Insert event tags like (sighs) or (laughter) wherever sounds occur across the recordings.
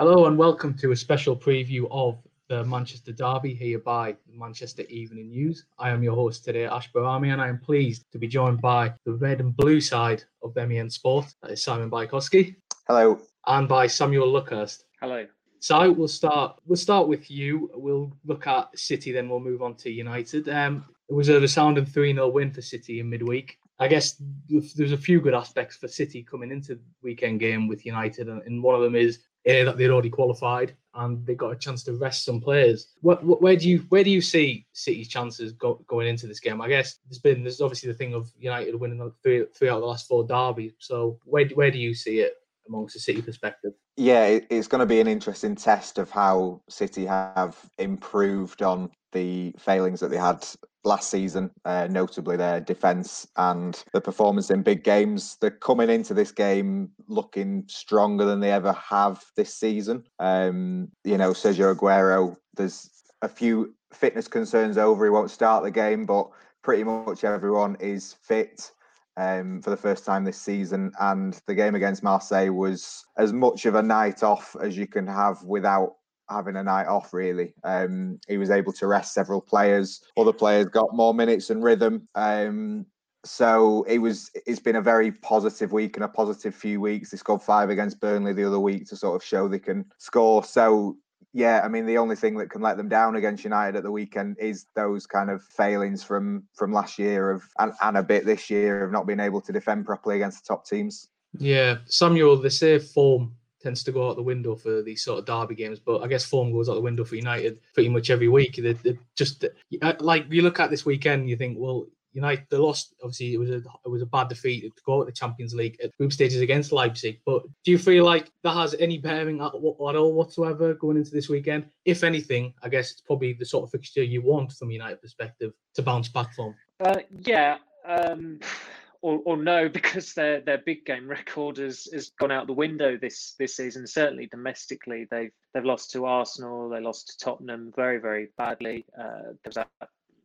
Hello and welcome to a special preview of the Manchester Derby here by Manchester Evening News. I am your host today, Ash Barami, and I am pleased to be joined by the red and blue side of MEN Sport, that is Simon Bajkowski. Hello. And by Samuel Luckhurst. Hello. So we'll start. We'll start with you. We'll look at City, then we'll move on to United. Um, it was a resounding 3 0 win for City in midweek. I guess there's a few good aspects for City coming into the weekend game with United, and one of them is that they'd already qualified and they got a chance to rest some players. Where do you where do you see City's chances go, going into this game? I guess there's been there's obviously the thing of United winning three, three out of the last four derbies. So where where do you see it amongst the City perspective? Yeah, it's going to be an interesting test of how City have improved on the failings that they had last season, uh, notably their defence and the performance in big games. They're coming into this game looking stronger than they ever have this season. Um, you know, Sergio Aguero, there's a few fitness concerns over. He won't start the game, but pretty much everyone is fit. Um, for the first time this season, and the game against Marseille was as much of a night off as you can have without having a night off. Really, um, he was able to rest several players. Other players got more minutes and rhythm. Um, so it was. It's been a very positive week and a positive few weeks. They scored five against Burnley the other week to sort of show they can score. So yeah, I mean the only thing that can let them down against United at the weekend is those kind of failings from from last year of and, and a bit this year of not being able to defend properly against the top teams. Yeah, Samuel, they say form tends to go out the window for these sort of derby games. But I guess form goes out the window for United pretty much every week. They, they just uh, like you look at this weekend, you think, well, United they lost. Obviously, it was a it was a bad defeat to go out the Champions League at group stages against Leipzig. But do you feel like that has any bearing at, at all whatsoever going into this weekend? If anything, I guess it's probably the sort of fixture you want from United perspective to bounce back from. Uh, yeah. Um or, or no, (laughs) because their their big game record has, has gone out the window this this season. Certainly domestically, they've they've lost to Arsenal, they lost to Tottenham very very badly. Uh, there was that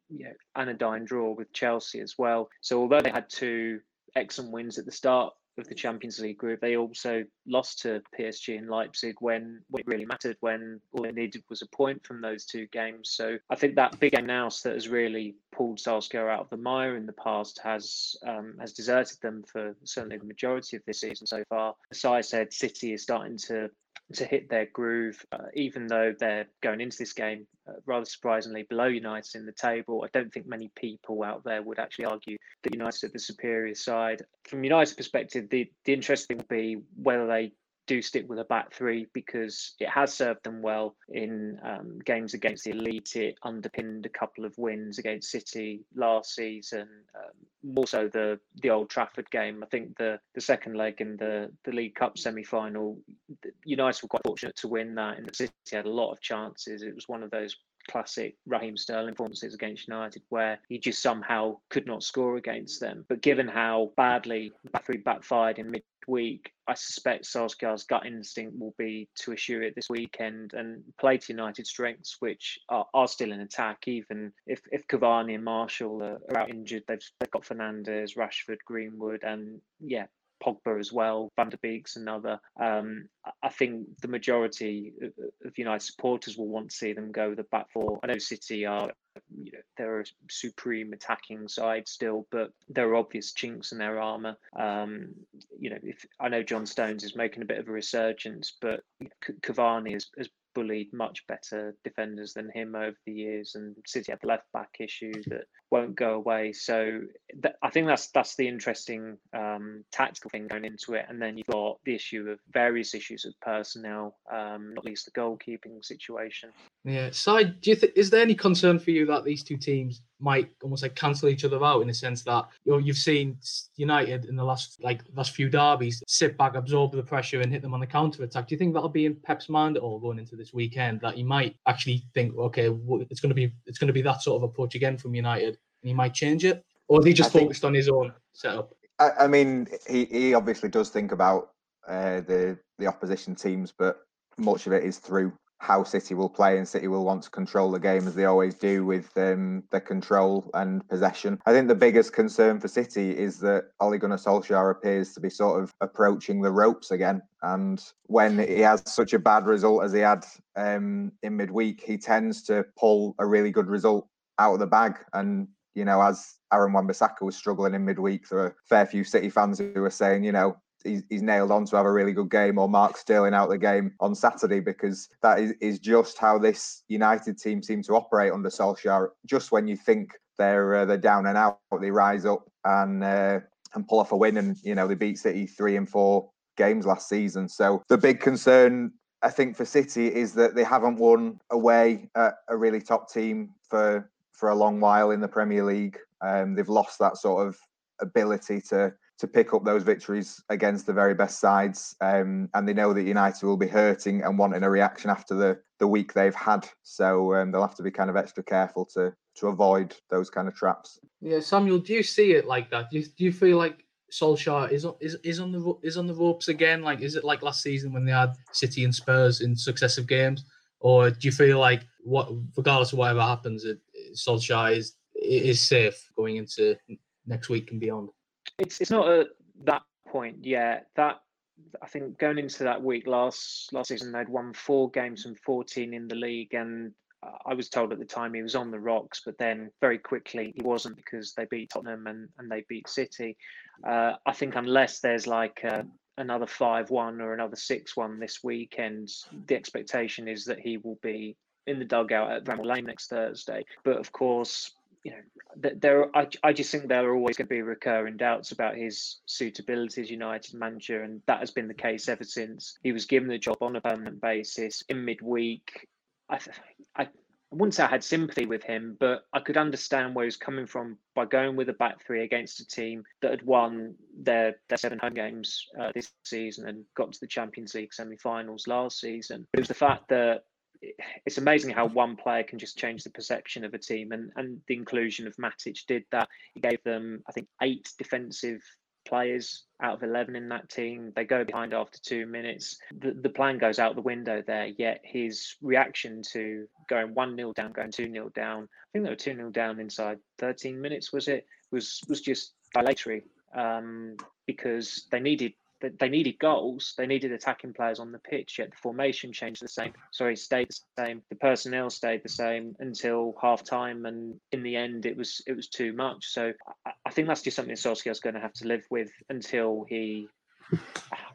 you know, anodyne draw with Chelsea as well. So although they had two excellent wins at the start of the Champions League group. They also lost to PSG and Leipzig when, when it really mattered, when all they needed was a point from those two games. So I think that big game now that has really pulled Solskjaer out of the mire in the past has um, has deserted them for certainly the majority of this season so far. As I said, City is starting to to hit their groove, uh, even though they're going into this game uh, rather surprisingly below United in the table. I don't think many people out there would actually argue that United are the superior side. From United's perspective, the, the interesting will be whether they do stick with a back three because it has served them well in um, games against the elite. It underpinned a couple of wins against City last season. Um, also, the the Old Trafford game. I think the the second leg in the the League Cup semi final, United were quite fortunate to win that, and City had a lot of chances. It was one of those classic Raheem Sterling performances against United where he just somehow could not score against them. But given how badly back three backfired in midweek, I suspect Solskjaer's gut instinct will be to issue it this weekend and play to United strengths, which are, are still in attack. Even if, if Cavani and Martial are, are out injured, they've, they've got Fernandes, Rashford, Greenwood, and yeah, Pogba as well, Van der Beek's another. Um, I think the majority of United supporters will want to see them go with the back four. I know City are, you know, they're a supreme attacking side still, but there are obvious chinks in their armour. Um, you know, if I know John Stones is making a bit of a resurgence, but Cavani has, has bullied much better defenders than him over the years, and City have the left back issues that won't go away. So th- I think that's that's the interesting um, tactical thing going into it, and then you've got the issue of various issues of personnel, um, not least the goalkeeping situation. Yeah. So, do you think is there any concern for you that these two teams might almost like cancel each other out in the sense that you know you've seen United in the last like last few derbies sit back, absorb the pressure, and hit them on the counter attack. Do you think that'll be in Pep's mind at all going into this weekend? That he might actually think, okay, it's going to be it's going to be that sort of approach again from United, and he might change it, or is he just I focused think, on his own setup? I, I, mean, he he obviously does think about uh, the the opposition teams, but much of it is through how City will play, and City will want to control the game as they always do with um, the control and possession. I think the biggest concern for City is that Ole Gunnar Solskjaer appears to be sort of approaching the ropes again. And when he has such a bad result as he had um, in midweek, he tends to pull a really good result out of the bag. And you know, as Aaron Wan-Bissaka was struggling in midweek, there are a fair few City fans who were saying, you know, he's, nailed on to have a really good game, or Mark Sterling out the game on Saturday, because that is, is just how this United team seem to operate under Solskjaer. Just when you think they're uh, they're down and out, they rise up and uh, and pull off a win, and you know they beat City three and four games last season. So the big concern I think for City is that they haven't won away at a really top team for for a long while in the Premier League. Um, they've lost that sort of ability to to pick up those victories against the very best sides. Um, and they know that United will be hurting and wanting a reaction after the, the week they've had. So um, they'll have to be kind of extra careful to to avoid those kind of traps. Yeah, Samuel, do you see it like that? Do you, do you feel like Solskjaer is is is on the is on the ropes again? Like, is it like last season when they had City and Spurs in successive games, or do you feel like what, regardless of whatever happens, it, Solskjaer is is safe going into next week and beyond? It's it's not at that point yet. That I think going into that week last last season, they'd won four games from 14 in the league, and I was told at the time he was on the rocks, but then very quickly he wasn't because they beat Tottenham and, and they beat City. Uh, I think unless there's like a, another 5 1 or another 6 1 this weekend, the expectation is that he will be in the dugout at Bramall Lane next Thursday. But of course, you know, there. I, I just think there are always going to be recurring doubts about his suitability as United manager, and that has been the case ever since he was given the job on a permanent basis in midweek. I, I, wouldn't say I had sympathy with him, but I could understand where he was coming from by going with a back three against a team that had won their, their seven home games uh, this season and got to the Champions League semi-finals last season. It was the fact that it's amazing how one player can just change the perception of a team, and and the inclusion of Matic did that. He gave them, I think, eight defensive players out of 11 in that team. They go behind after two minutes. The, the plan goes out the window there, yet his reaction to going 1 0 down, going 2 0 down, I think they were 2 0 down inside 13 minutes, was it? Was was just dilatory um, because they needed they needed goals. They needed attacking players on the pitch. Yet the formation changed the same. Sorry, stayed the same. The personnel stayed the same until half time, and in the end, it was it was too much. So I, think that's just something Solskjaer's going to have to live with until he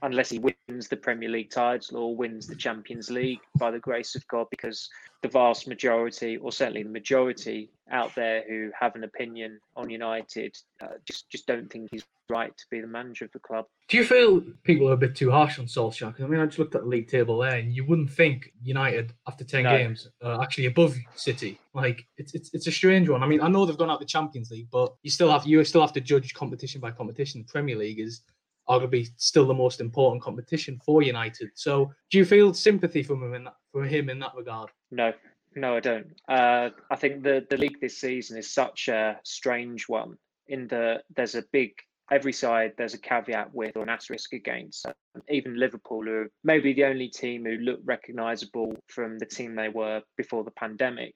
unless he wins the Premier League title or wins the Champions League by the grace of God, because the vast majority, or certainly the majority out there who have an opinion on United, uh, just just don't think he's right to be the manager of the club. Do you feel people are a bit too harsh on Solskjaer? Because I mean, I just looked at the league table there, and you wouldn't think United after ten no. games are actually above City. Like it's, it's it's a strange one. I mean, I know they've gone out the Champions League, but you still have you still have to judge competition by competition. The Premier League is arguably still the most important competition for United. So, do you feel sympathy from him in that, for him in that regard? No, no, I don't. Uh, I think the the league this season is such a strange one. In the there's a big every side there's a caveat with or an asterisk against. even Liverpool, who maybe the only team who look recognisable from the team they were before the pandemic,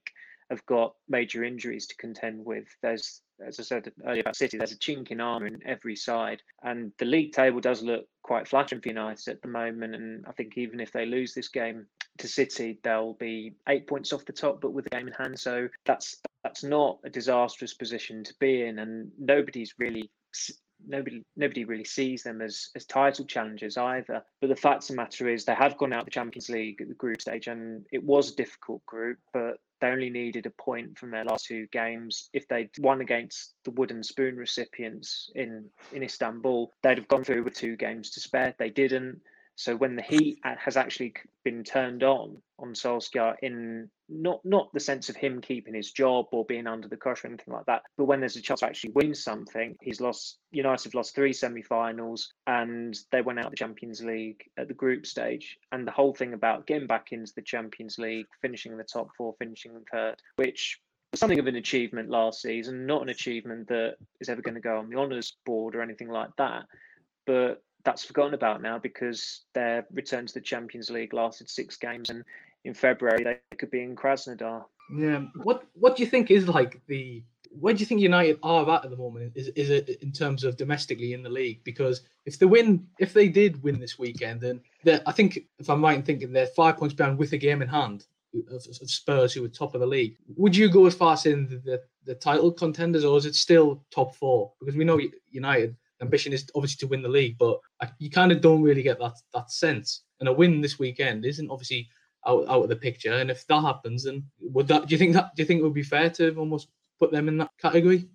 have got major injuries to contend with. There's, as I said earlier about City, there's a chink in armour in every side, and the league table does look quite flattering for United at the moment. And I think even if they lose this game to City, they'll be eight points off the top, but with a game in hand. So that's that's not a disastrous position to be in, and nobody's really nobody nobody really sees them as as title challengers either. But the fact of the matter is they have gone out the Champions League at the group stage and it was a difficult group, but they only needed a point from their last two games. If they'd won against the wooden spoon recipients in, in Istanbul, they'd have gone through with two games to spare. They didn't. So when the heat has actually been turned on on Solskjaer in not not the sense of him keeping his job or being under the crush or anything like that, but when there's a chance to actually win something, he's lost. United have lost three semi-finals, and they went out of the Champions League at the group stage. And the whole thing about getting back into the Champions League, finishing in the top four, finishing in third, which something of an achievement last season, not an achievement that is ever going to go on the honours board or anything like that. But that's forgotten about now because their return to the Champions League lasted six games, and in February they could be in Krasnodar. Yeah. What What do you think is like the where do you think United are at at the moment? Is is it in terms of domestically in the league? Because if they win, if they did win this weekend, then I think if I'm right in thinking they're five points behind with a game in hand of, of Spurs, who are top of the league. Would you go as far as saying the, the, the title contenders, or is it still top four? Because we know United ambition is obviously to win the league, but you kind of don't really get that that sense. And a win this weekend isn't obviously out, out of the picture. And if that happens, then would that? Do you think that? Do you think it would be fair to almost put them in that category?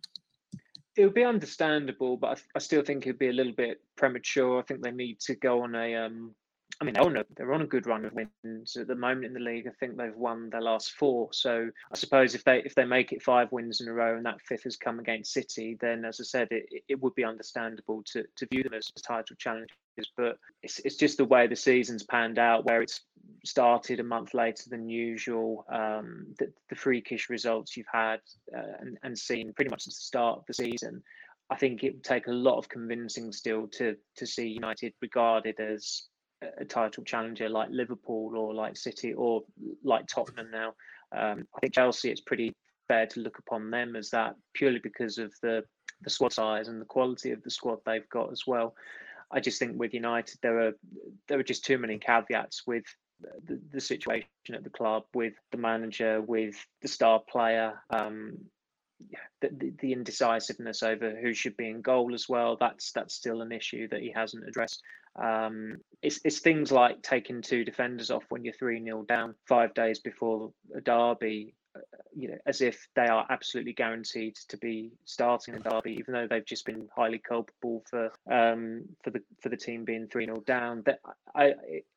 It would be understandable, but I, I still think it'd be a little bit premature. I think they need to go on a um, I mean, they're on, a, they're on a good run of wins at the moment in the league. I think they've won their last four. So I suppose if they if they make it five wins in a row and that fifth has come against City, then as I said, it, it would be understandable to, to view them as title challenges. But it's, it's just the way the season's panned out, where it's started a month later than usual. Um, the, the freakish results you've had uh, and, and seen pretty much since the start of the season. I think it would take a lot of convincing still to to see United regarded as a title challenger like Liverpool or like City or like Tottenham now. Um, I think Chelsea, it's pretty fair to look upon them as that purely because of the the squad size and the quality of the squad they've got as well. I just think with United there are there are just too many caveats with the, the situation at the club, with the manager, with the star player. Um, the, the, the, indecisiveness over who should be in goal as well. That's that's still an issue that he hasn't addressed. Um, it's it's things like taking two defenders off when you're three 0 down five days before a derby. Uh, you know, as if they are absolutely guaranteed to be starting a derby, even though they've just been highly culpable for um, for the for the team being three 0 down. That I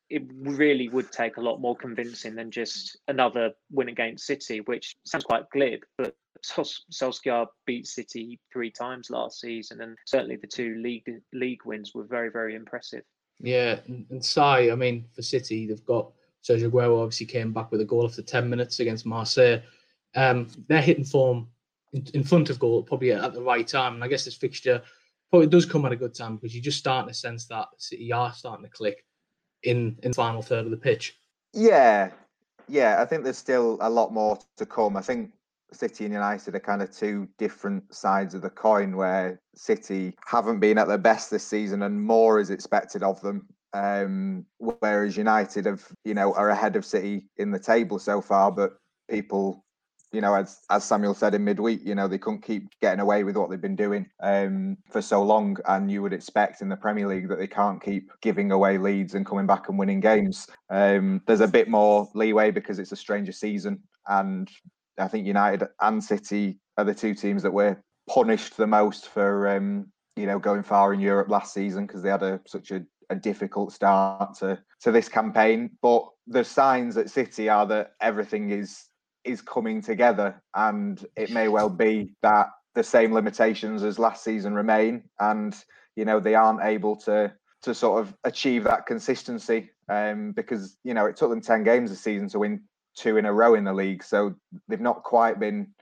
it really would take a lot more convincing than just another win against City, which sounds quite glib, but Solskjaer beat City three times last season, and certainly the two league league wins were very, very impressive. Yeah, and, and Si, I mean, for City, they've got Sergio Aguero obviously came back with a goal after 10 minutes against Marseille. Um, they're hitting form in, in, front of goal probably at the right time. And I guess this fixture probably does come at a good time because you're just starting to sense that City are starting to click in, in the final third of the pitch. Yeah, yeah, I think there's still a lot more to come. I think City and United are kind of two different sides of the coin where City haven't been at their best this season and more is expected of them. Um, whereas United have, you know, are ahead of City in the table so far, but people, you know, as as Samuel said in midweek, you know, they couldn't keep getting away with what they've been doing um, for so long, and you would expect in the Premier League that they can't keep giving away leads and coming back and winning games. Um, there's a bit more leeway because it's a stranger season, and I think United and City are the two teams that were punished the most for um, you know going far in Europe last season because they had a such a, a, difficult start to to this campaign. But the signs at City are that everything is is coming together, and it may well be that the same limitations as last season remain, and you know they aren't able to to sort of achieve that consistency um, because you know it took them ten games this season to win two in a row in the league. So they've not quite been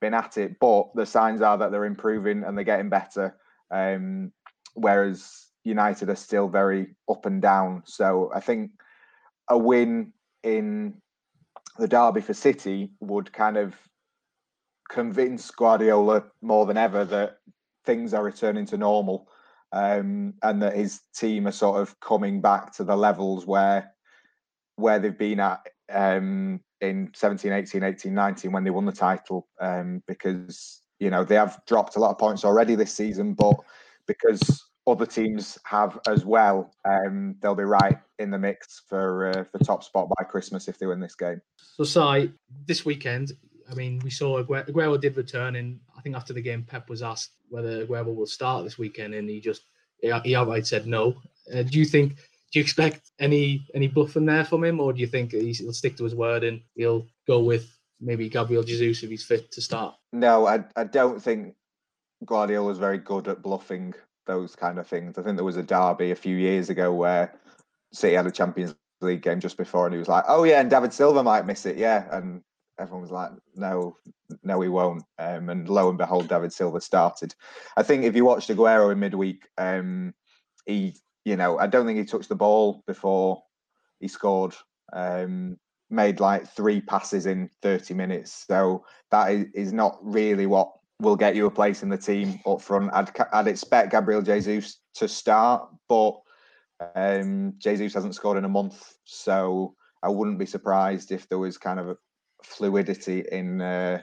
been at it, but the signs are that they're improving and they're getting better. Um, whereas United are still very up and down. So I think a win in the derby for City would kind of convince Guardiola more than ever that things are returning to normal um, and that his team are sort of coming back to the levels where where they've been at um, in 17, 18, 18, 19 when they won the title um, because, you know, they have dropped a lot of points already this season, but because other teams have as well, um, they'll be right in the mix for uh, for top spot by Christmas if they win this game. So, Si, this weekend, I mean, we saw Aguero, Aguero did return, and I think after the game, Pep was asked whether Aguero will start this weekend, and he just he outright said no. Uh, do you think Do you expect any any bluffing there from him, or do you think he'll stick to his word and he'll go with maybe Gabriel Jesus if he's fit to start? No, I I don't think Guardiola was very good at bluffing those kind of things. I think there was a derby a few years ago where City had a Champions League game just before, and he was like, "Oh yeah, and David Silva might miss it, yeah," and everyone was like, "No, no, he won't." Um, and lo and behold, David Silva started. I think if you watched Aguero in midweek, um, he, you know, I don't think he touched the ball before he scored. Um, made like three passes in 30 minutes, so that is not really what will get you a place in the team up front. I'd, I'd expect Gabriel Jesus to start, but um, Jesus hasn't scored in a month, so I wouldn't be surprised if there was kind of a fluidity in uh,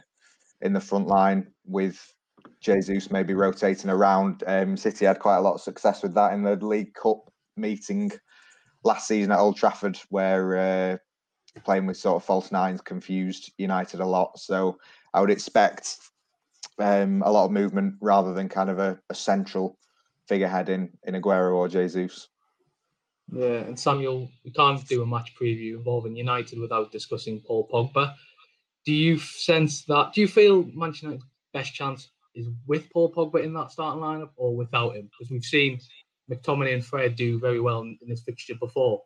in the front line with Jesus maybe rotating around. Um, City had quite a lot of success with that in the League Cup meeting last season at Old Trafford, where uh, playing with sort of false nines confused United a lot. So I would expect um, a lot of movement rather than kind of a, a central figurehead in in Aguero or Jesus. Yeah, and Samuel, we can't do a match preview involving United without discussing Paul Pogba. Do you sense that? Do you feel Manchester United's best chance is with Paul Pogba in that starting lineup or without him? Because we've seen McTominay and Fred do very well in, this fixture before.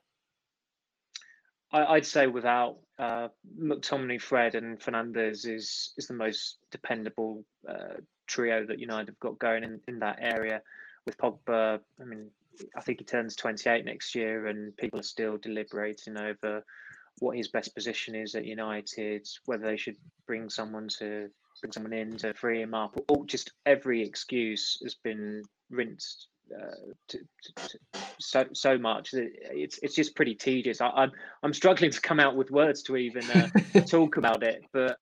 I, would say without uh, McTominay, Fred, and Fernandes is is the most dependable uh, trio that United have got going in, in that area. With Pogba, I mean, I think he turns 28 next year, and people are still deliberating over what his best position is at United, whether they should bring someone to bring someone in to free him up. Or just every excuse has been rinsed uh, to, to, to, so so much. That it's it's just pretty tedious. I, am I'm, I'm struggling to come out with words to even uh, (laughs) talk about it, but.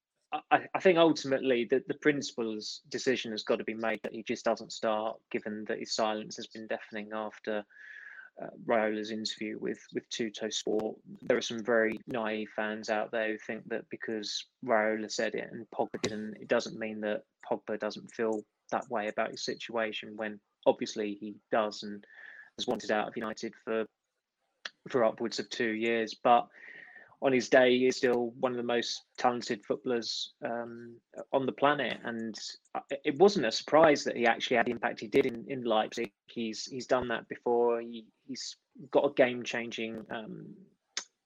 I, I think ultimately the, the principal's decision has got to be made that he just doesn't start, given that his silence has been deafening after uh, Raiola's interview with with Tuttosport. There are some very naive fans out there who think that because Raiola said it and Pogba didn't, it doesn't mean that Pogba doesn't feel that way about his situation. When obviously he does and has wanted out of United for for upwards of two years, but on his day, he's still one of the most talented footballers um, on the planet. And it wasn't a surprise that he actually had the impact he did in, in Leipzig. He's he's done that before. He, he's got a game changing um,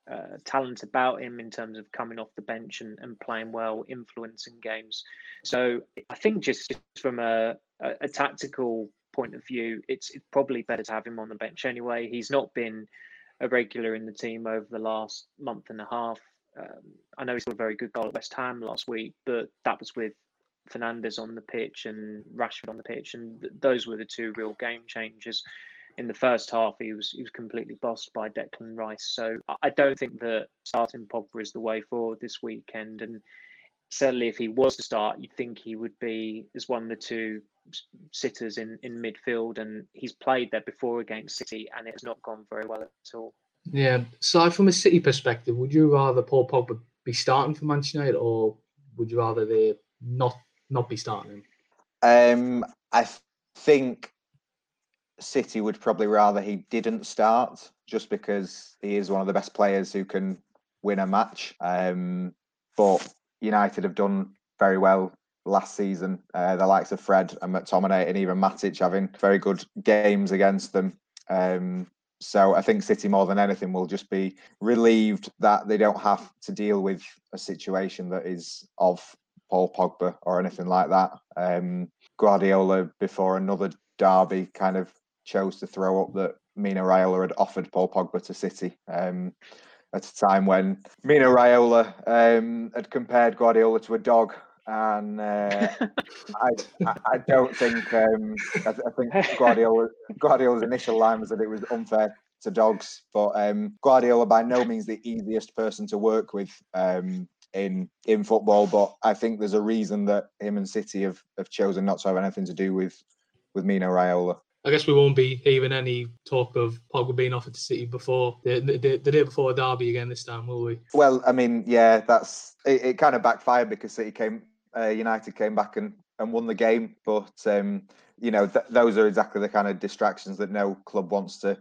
uh, talent about him in terms of coming off the bench and, and playing well, influencing games. So I think just from a, a, a tactical point of view, it's, it's probably better to have him on the bench anyway. He's not been a regular in the team over the last month and a half. Um, I know he scored a very good goal at West Ham last week, but that was with Fernandes on the pitch and Rashford on the pitch, and th- those were the two real game changers. In the first half, he was he was completely bossed by Declan Rice. So I don't think that starting Pogba is the way forward this weekend. And certainly, if he was to start, you'd think he would be as one of the two sitters in, in midfield, and he's played there before against City, and it's not gone very well at all. Yeah. So, from a City perspective, would you rather Paul Pogba be starting for Manchester United, or would you rather they not not be starting him? Um, I think City would probably rather he didn't start, just because he is one of the best players who can win a match. Um, but United have done very well last season. Uh, the likes of Fred and McTominay and even Matic having very good games against them. Um, so I think City more than anything will just be relieved that they don't have to deal with a situation that is of Paul Pogba or anything like that. Um, Guardiola before another derby kind of chose to throw up that Mino Raiola had offered Paul Pogba to City. Um, at a time when Mino Raiola um, had compared Guardiola to a dog and uh, (laughs) I, I don't think um, I, I, think Guardiola Guardiola's initial line was that it was unfair to dogs, but um, Guardiola by no means the easiest person to work with um, in in football. But I think there's a reason that him and City have, have chosen not to have anything to do with with Mino Raiola. I guess we won't be hearing any talk of Pogba being offered to City before the, the, the day before Derby again this time, will we? Well, I mean, yeah, that's it, it kind of backfired because City came uh, United came back and, and won the game. But um, you know, th- those are exactly the kind of distractions that no club wants to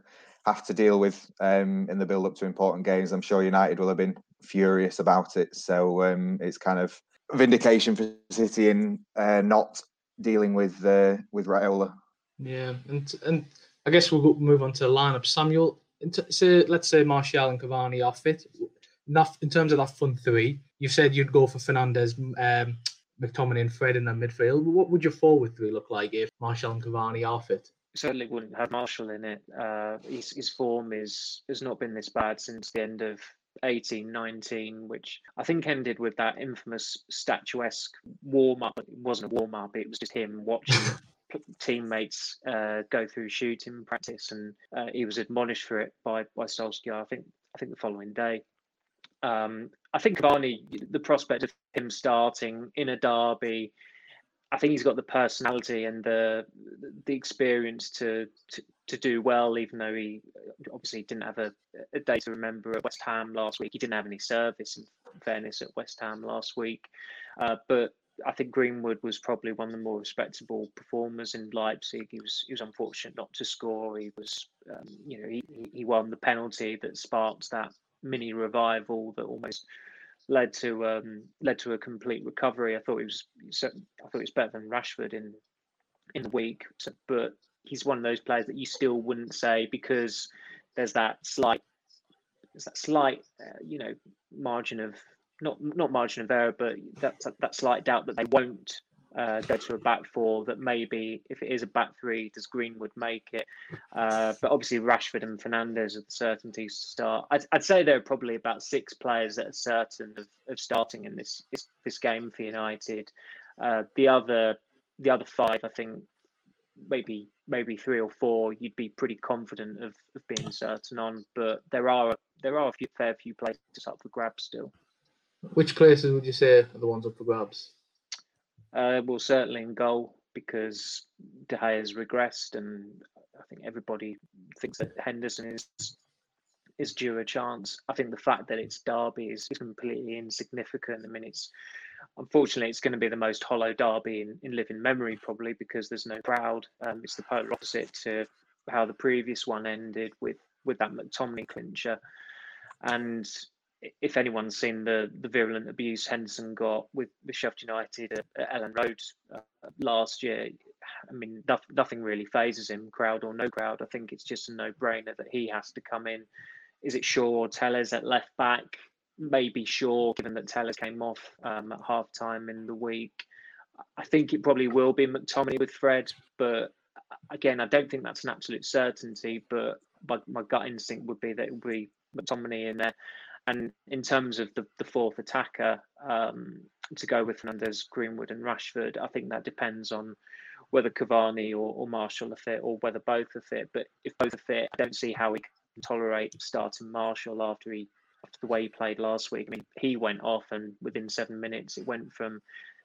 have to deal with um, in the build up to important games. I'm sure United will have been furious about it. So um, it's kind of vindication for City in uh, not dealing with uh, with Raiola. Yeah, and and I guess we'll move on to the lineup. Samuel, so let's say Martial and Cavani are fit. In terms of that front three, you said you'd go for Fernandes, um, McTominay, and Fred in the midfield. What would your forward three look like if Martial and Cavani are fit? Certainly wouldn't have Martial in it. Uh, his, his form is has not been this bad since the end of 18 19, which I think ended with that infamous statuesque warm up. It wasn't a warm up, it was just him watching (laughs) teammates uh, go through shooting practice, and uh, he was admonished for it by by Solskjaer. I think I think the following day. Um, I think Cavani, the prospect of him starting in a derby, I think he's got the personality and the the experience to to, to do well, even though he obviously didn't have a, a day to remember at West Ham last week. He didn't have any service, in fairness, at West Ham last week. Uh, but I think Greenwood was probably one of the more respectable performers in Leipzig. He was he was unfortunate not to score. He was, um, you know, he he won the penalty that sparked that mini revival that almost led to um, led to a complete recovery. I thought he was I thought he was better than Rashford in in the week, so, but he's one of those players that you still wouldn't say because there's that slight there's that slight uh, you know margin of not not margin of error, but that that slight doubt that they won't uh, go to a back four. That maybe if it is a back three, does Greenwood make it? Uh, but obviously Rashford and Fernandes are the certainties to start. I'd, I'd, say there are probably about six players that are certain of, of starting in this this, this game for United. Uh, the other the other five, I think maybe maybe three or four you'd be pretty confident of, of being certain on but there are there are a few fair few places up for grabs still which places would you say are the ones up for grabs? Uh, well, certainly in goal because De has regressed, and I think everybody thinks that Henderson is is due a chance. I think the fact that it's Derby is, is completely insignificant. I mean, it's unfortunately it's going to be the most hollow Derby in, in living memory, probably because there's no crowd. Um, it's the polar opposite to how the previous one ended with with that McTominay clincher, and if anyone's seen the the virulent abuse Henderson got with, with Sheffield United at, at Elland Road uh, last year, I mean, nothing, nothing really phases him, crowd or no crowd. I think it's just a no brainer that he has to come in. Is it Shaw or Telles at left back? Maybe Shaw, given that Telles came off um, at half time in the week. I think it probably will be McTominay with Fred, but again, I don't think that's an absolute certainty. But my, my gut instinct would be that it would be McTominay in there. And in terms of the, the fourth attacker, um, to go with Fernandes, Greenwood, and Rashford, I think that depends on whether Cavani or, or Martial are fit or whether both are fit. But if both are fit, I don't see how we can tolerate starting Martial after he after the way he played last week. I mean, he went off, and within seven minutes, it went from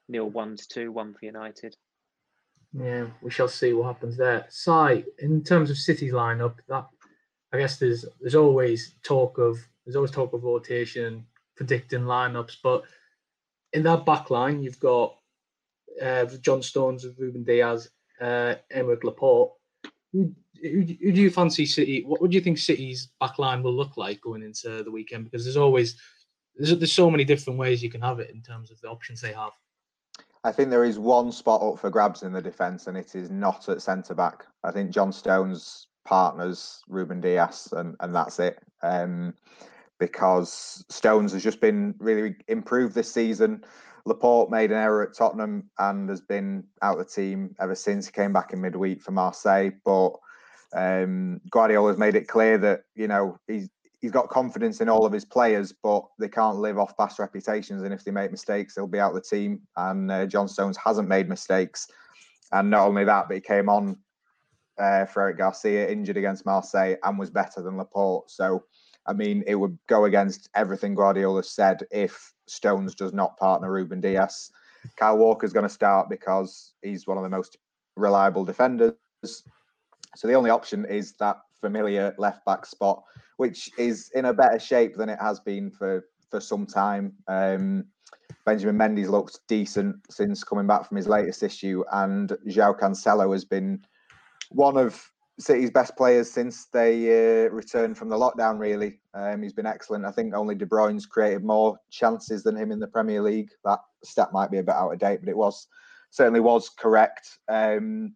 nil one to two one for United. Yeah, we shall see what happens there. Si, in terms of City's lineup, that I guess there's there's always talk of there's always talk of rotation, predicting lineups, but in that back line, you've got uh, John Stones, Ruben Dias, uh, Aymeric Laporte. Who, who, who, do you fancy City? What, what do you think City's back line will look like going into the weekend? Because there's always there's, there's so many different ways you can have it in terms of the options they have. I think there is one spot up for grabs in the defence, and it is not at centre back. I think John Stones partners Ruben Dias, and, and that's it. Um, because Stones has just been really improved this season. Laporte made an error at Tottenham and has been out of the team ever since he came back in midweek for Marseille. But um, Guardiola's made it clear that you know he's he's got confidence in all of his players, but they can't live off past reputations. And if they make mistakes, they'll be out of the team. And uh, John Stones hasn't made mistakes. And not only that, but he came on uh, for Eric Garcia injured against Marseille and was better than Laporte. So I mean, it would go against everything Guardiola said if Stones does not partner Ruben Dias. Kyle Walker's going to start because he's one of the most reliable defenders. So the only option is that familiar left back spot, which is in a better shape than it has been for for some time. Um, Benjamin Mendy's looked decent since coming back from his latest issue, and João Cancelo has been one of City's best players since they uh, returned from the lockdown. Really, um, he's been excellent. I think only De Bruyne's created more chances than him in the Premier League. That stat might be a bit out of date, but it was certainly was correct. Um,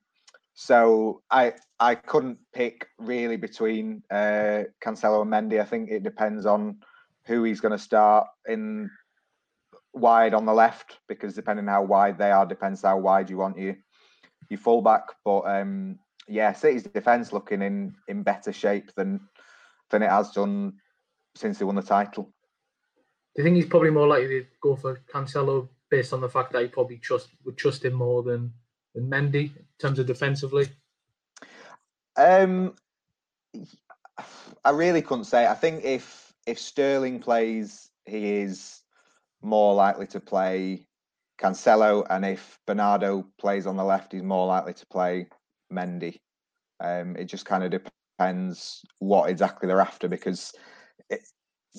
so I I couldn't pick really between uh, Cancelo and Mendy. I think it depends on who he's going to start in wide on the left because depending on how wide they are depends how wide you want you your fullback. But um, yeah, City's defence looking in in better shape than than it has done since they won the title. Do you think he's probably more likely to go for Cancelo based on the fact that he probably trust would trust him more than than Mendy in terms of defensively? Um, I really couldn't say. I think if if Sterling plays, he is more likely to play Cancelo, and if Bernardo plays on the left, he's more likely to play Mendy. Um, it just kind of depends what exactly they're after because it,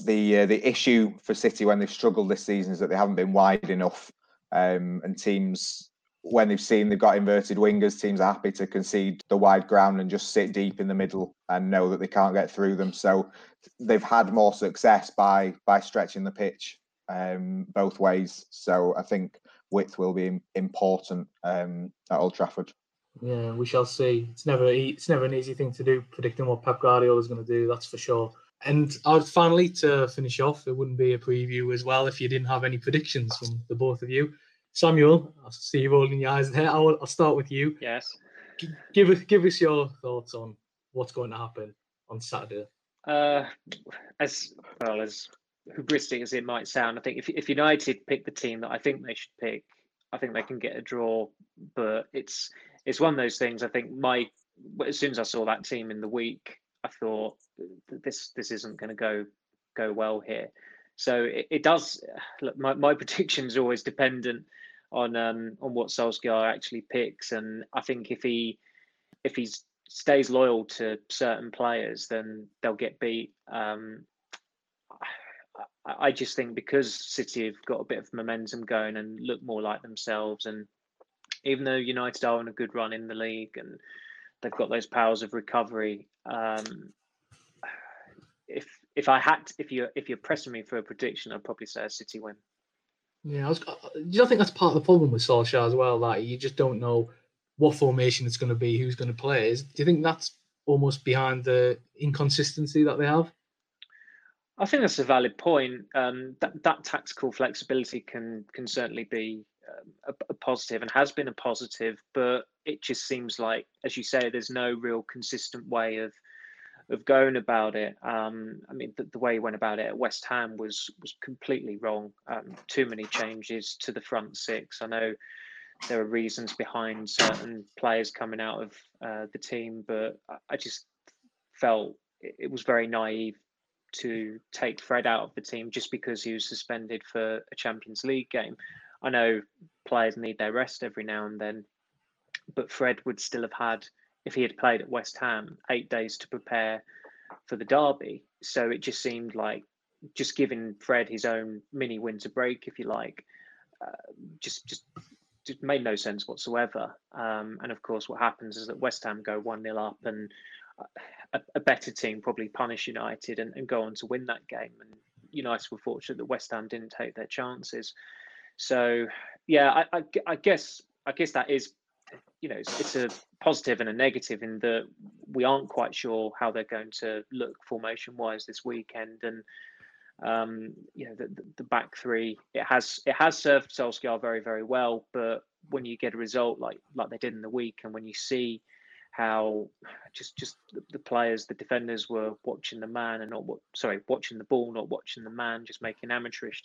the uh, the issue for City when they've struggled this season is that they haven't been wide enough, um, and teams when they've seen they've got inverted wingers, teams are happy to concede the wide ground and just sit deep in the middle and know that they can't get through them. So they've had more success by by stretching the pitch um, both ways. So I think width will be important um, at Old Trafford. Yeah, we shall see. It's never it's never an easy thing to do predicting what Pep Guardiola is going to do. That's for sure. And finally, to finish off, it wouldn't be a preview as well if you didn't have any predictions from the both of you. Samuel, I see you rolling your eyes there. I'll, I'll start with you. Yes. G- give us give us your thoughts on what's going to happen on Saturday. Uh, as well as hubristic as it might sound, I think if if United pick the team that I think they should pick, I think they can get a draw. But it's it's one of those things. I think my as soon as I saw that team in the week, I thought this this isn't going to go go well here. So it, it does. (sighs) Look, my my (laughs) prediction is always dependent on um on what Solskjaer actually picks, and I think if he if he stays loyal to certain players, then they'll get beat. Um, I just think because City have got a bit of momentum going and look more like themselves, and even though United are on a good run in the league and they've got those powers of recovery, um, if if I had to, if you if you're pressing me for a prediction, I'd probably say a City win. Yeah, I was. Uh, do you think that's part of the problem with Solskjaer as well? That you just don't know what formation it's going to be, who's going to play. Is do you think that's almost behind the inconsistency that they have? I think that's a valid point. Um, that that tactical flexibility can can certainly be a, a, positive and has been a positive, but it just seems like, as you say, there's no real consistent way of of going about it. Um, I mean, the, the, way he went about it at West Ham was was completely wrong. Um, too many changes to the front six. I know there are reasons behind certain players coming out of uh, the team, but I, just felt it was very naive to take Fred out of the team just because he was suspended for a Champions League game. I know players need their rest every now and then, but Fred would still have had, if he had played at West Ham, eight days to prepare for the derby. So it just seemed like just giving Fred his own mini winter break, if you like, uh, just just just made no sense whatsoever. Um, and of course, what happens is that West Ham go one 0 up, and a, a better team probably punish United and, and go on to win that game. And United were fortunate that West Ham didn't take their chances. So yeah, I, I, I guess I guess that is you know it's, it's, a positive and a negative in that we aren't quite sure how they're going to look formation wise this weekend and um, you know the, the, back three it has it has served Solskjaer very very well but when you get a result like like they did in the week and when you see how just just the players, the defenders were watching the man and not what sorry, watching the ball, not watching the man, just making amateurish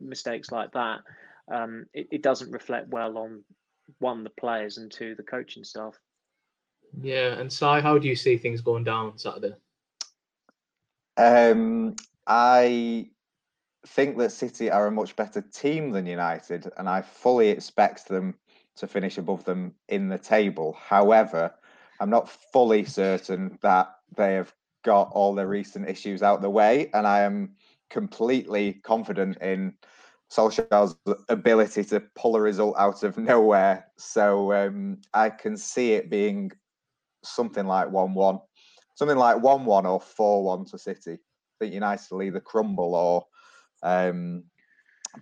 mistakes like that. Um, it, it doesn't reflect well on one the players and two the coaching staff. Yeah, and Si, how do you see things going down Saturday? Um, I think that City are a much better team than United, and I fully expect them to finish above them in the table. However, I'm not fully certain that they have got all the recent issues out of the way, and I am completely confident in Solskjaer's ability to pull a result out of nowhere. So um, I can see it being something like one-one, something like one-one or four-one to City. I think United will either crumble or um,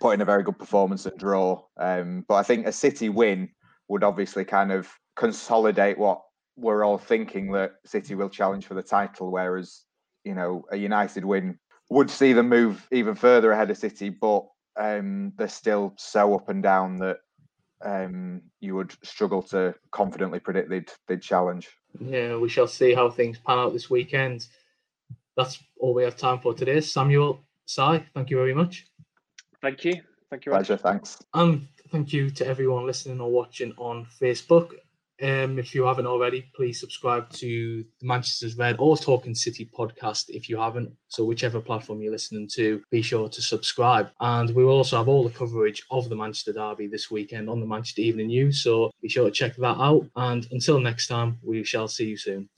put in a very good performance and draw. Um, but I think a City win would obviously kind of consolidate what we're all thinking that City will challenge for the title, whereas you know a United win would see them move even further ahead of City, but um, they're still so up and down that um, you would struggle to confidently predict they'd, they'd challenge. Yeah, we shall see how things pan out this weekend. That's all we have time for today. Samuel, Si, thank you very much. Thank you. Thank you. Pleasure. Thanks. And thank you to everyone listening or watching on Facebook. Um, if you haven't already, please subscribe to the Manchester's Red or Talking City podcast if you haven't. So, whichever platform you're listening to, be sure to subscribe. And we will also have all the coverage of the Manchester Derby this weekend on the Manchester Evening News. So, be sure to check that out. And until next time, we shall see you soon.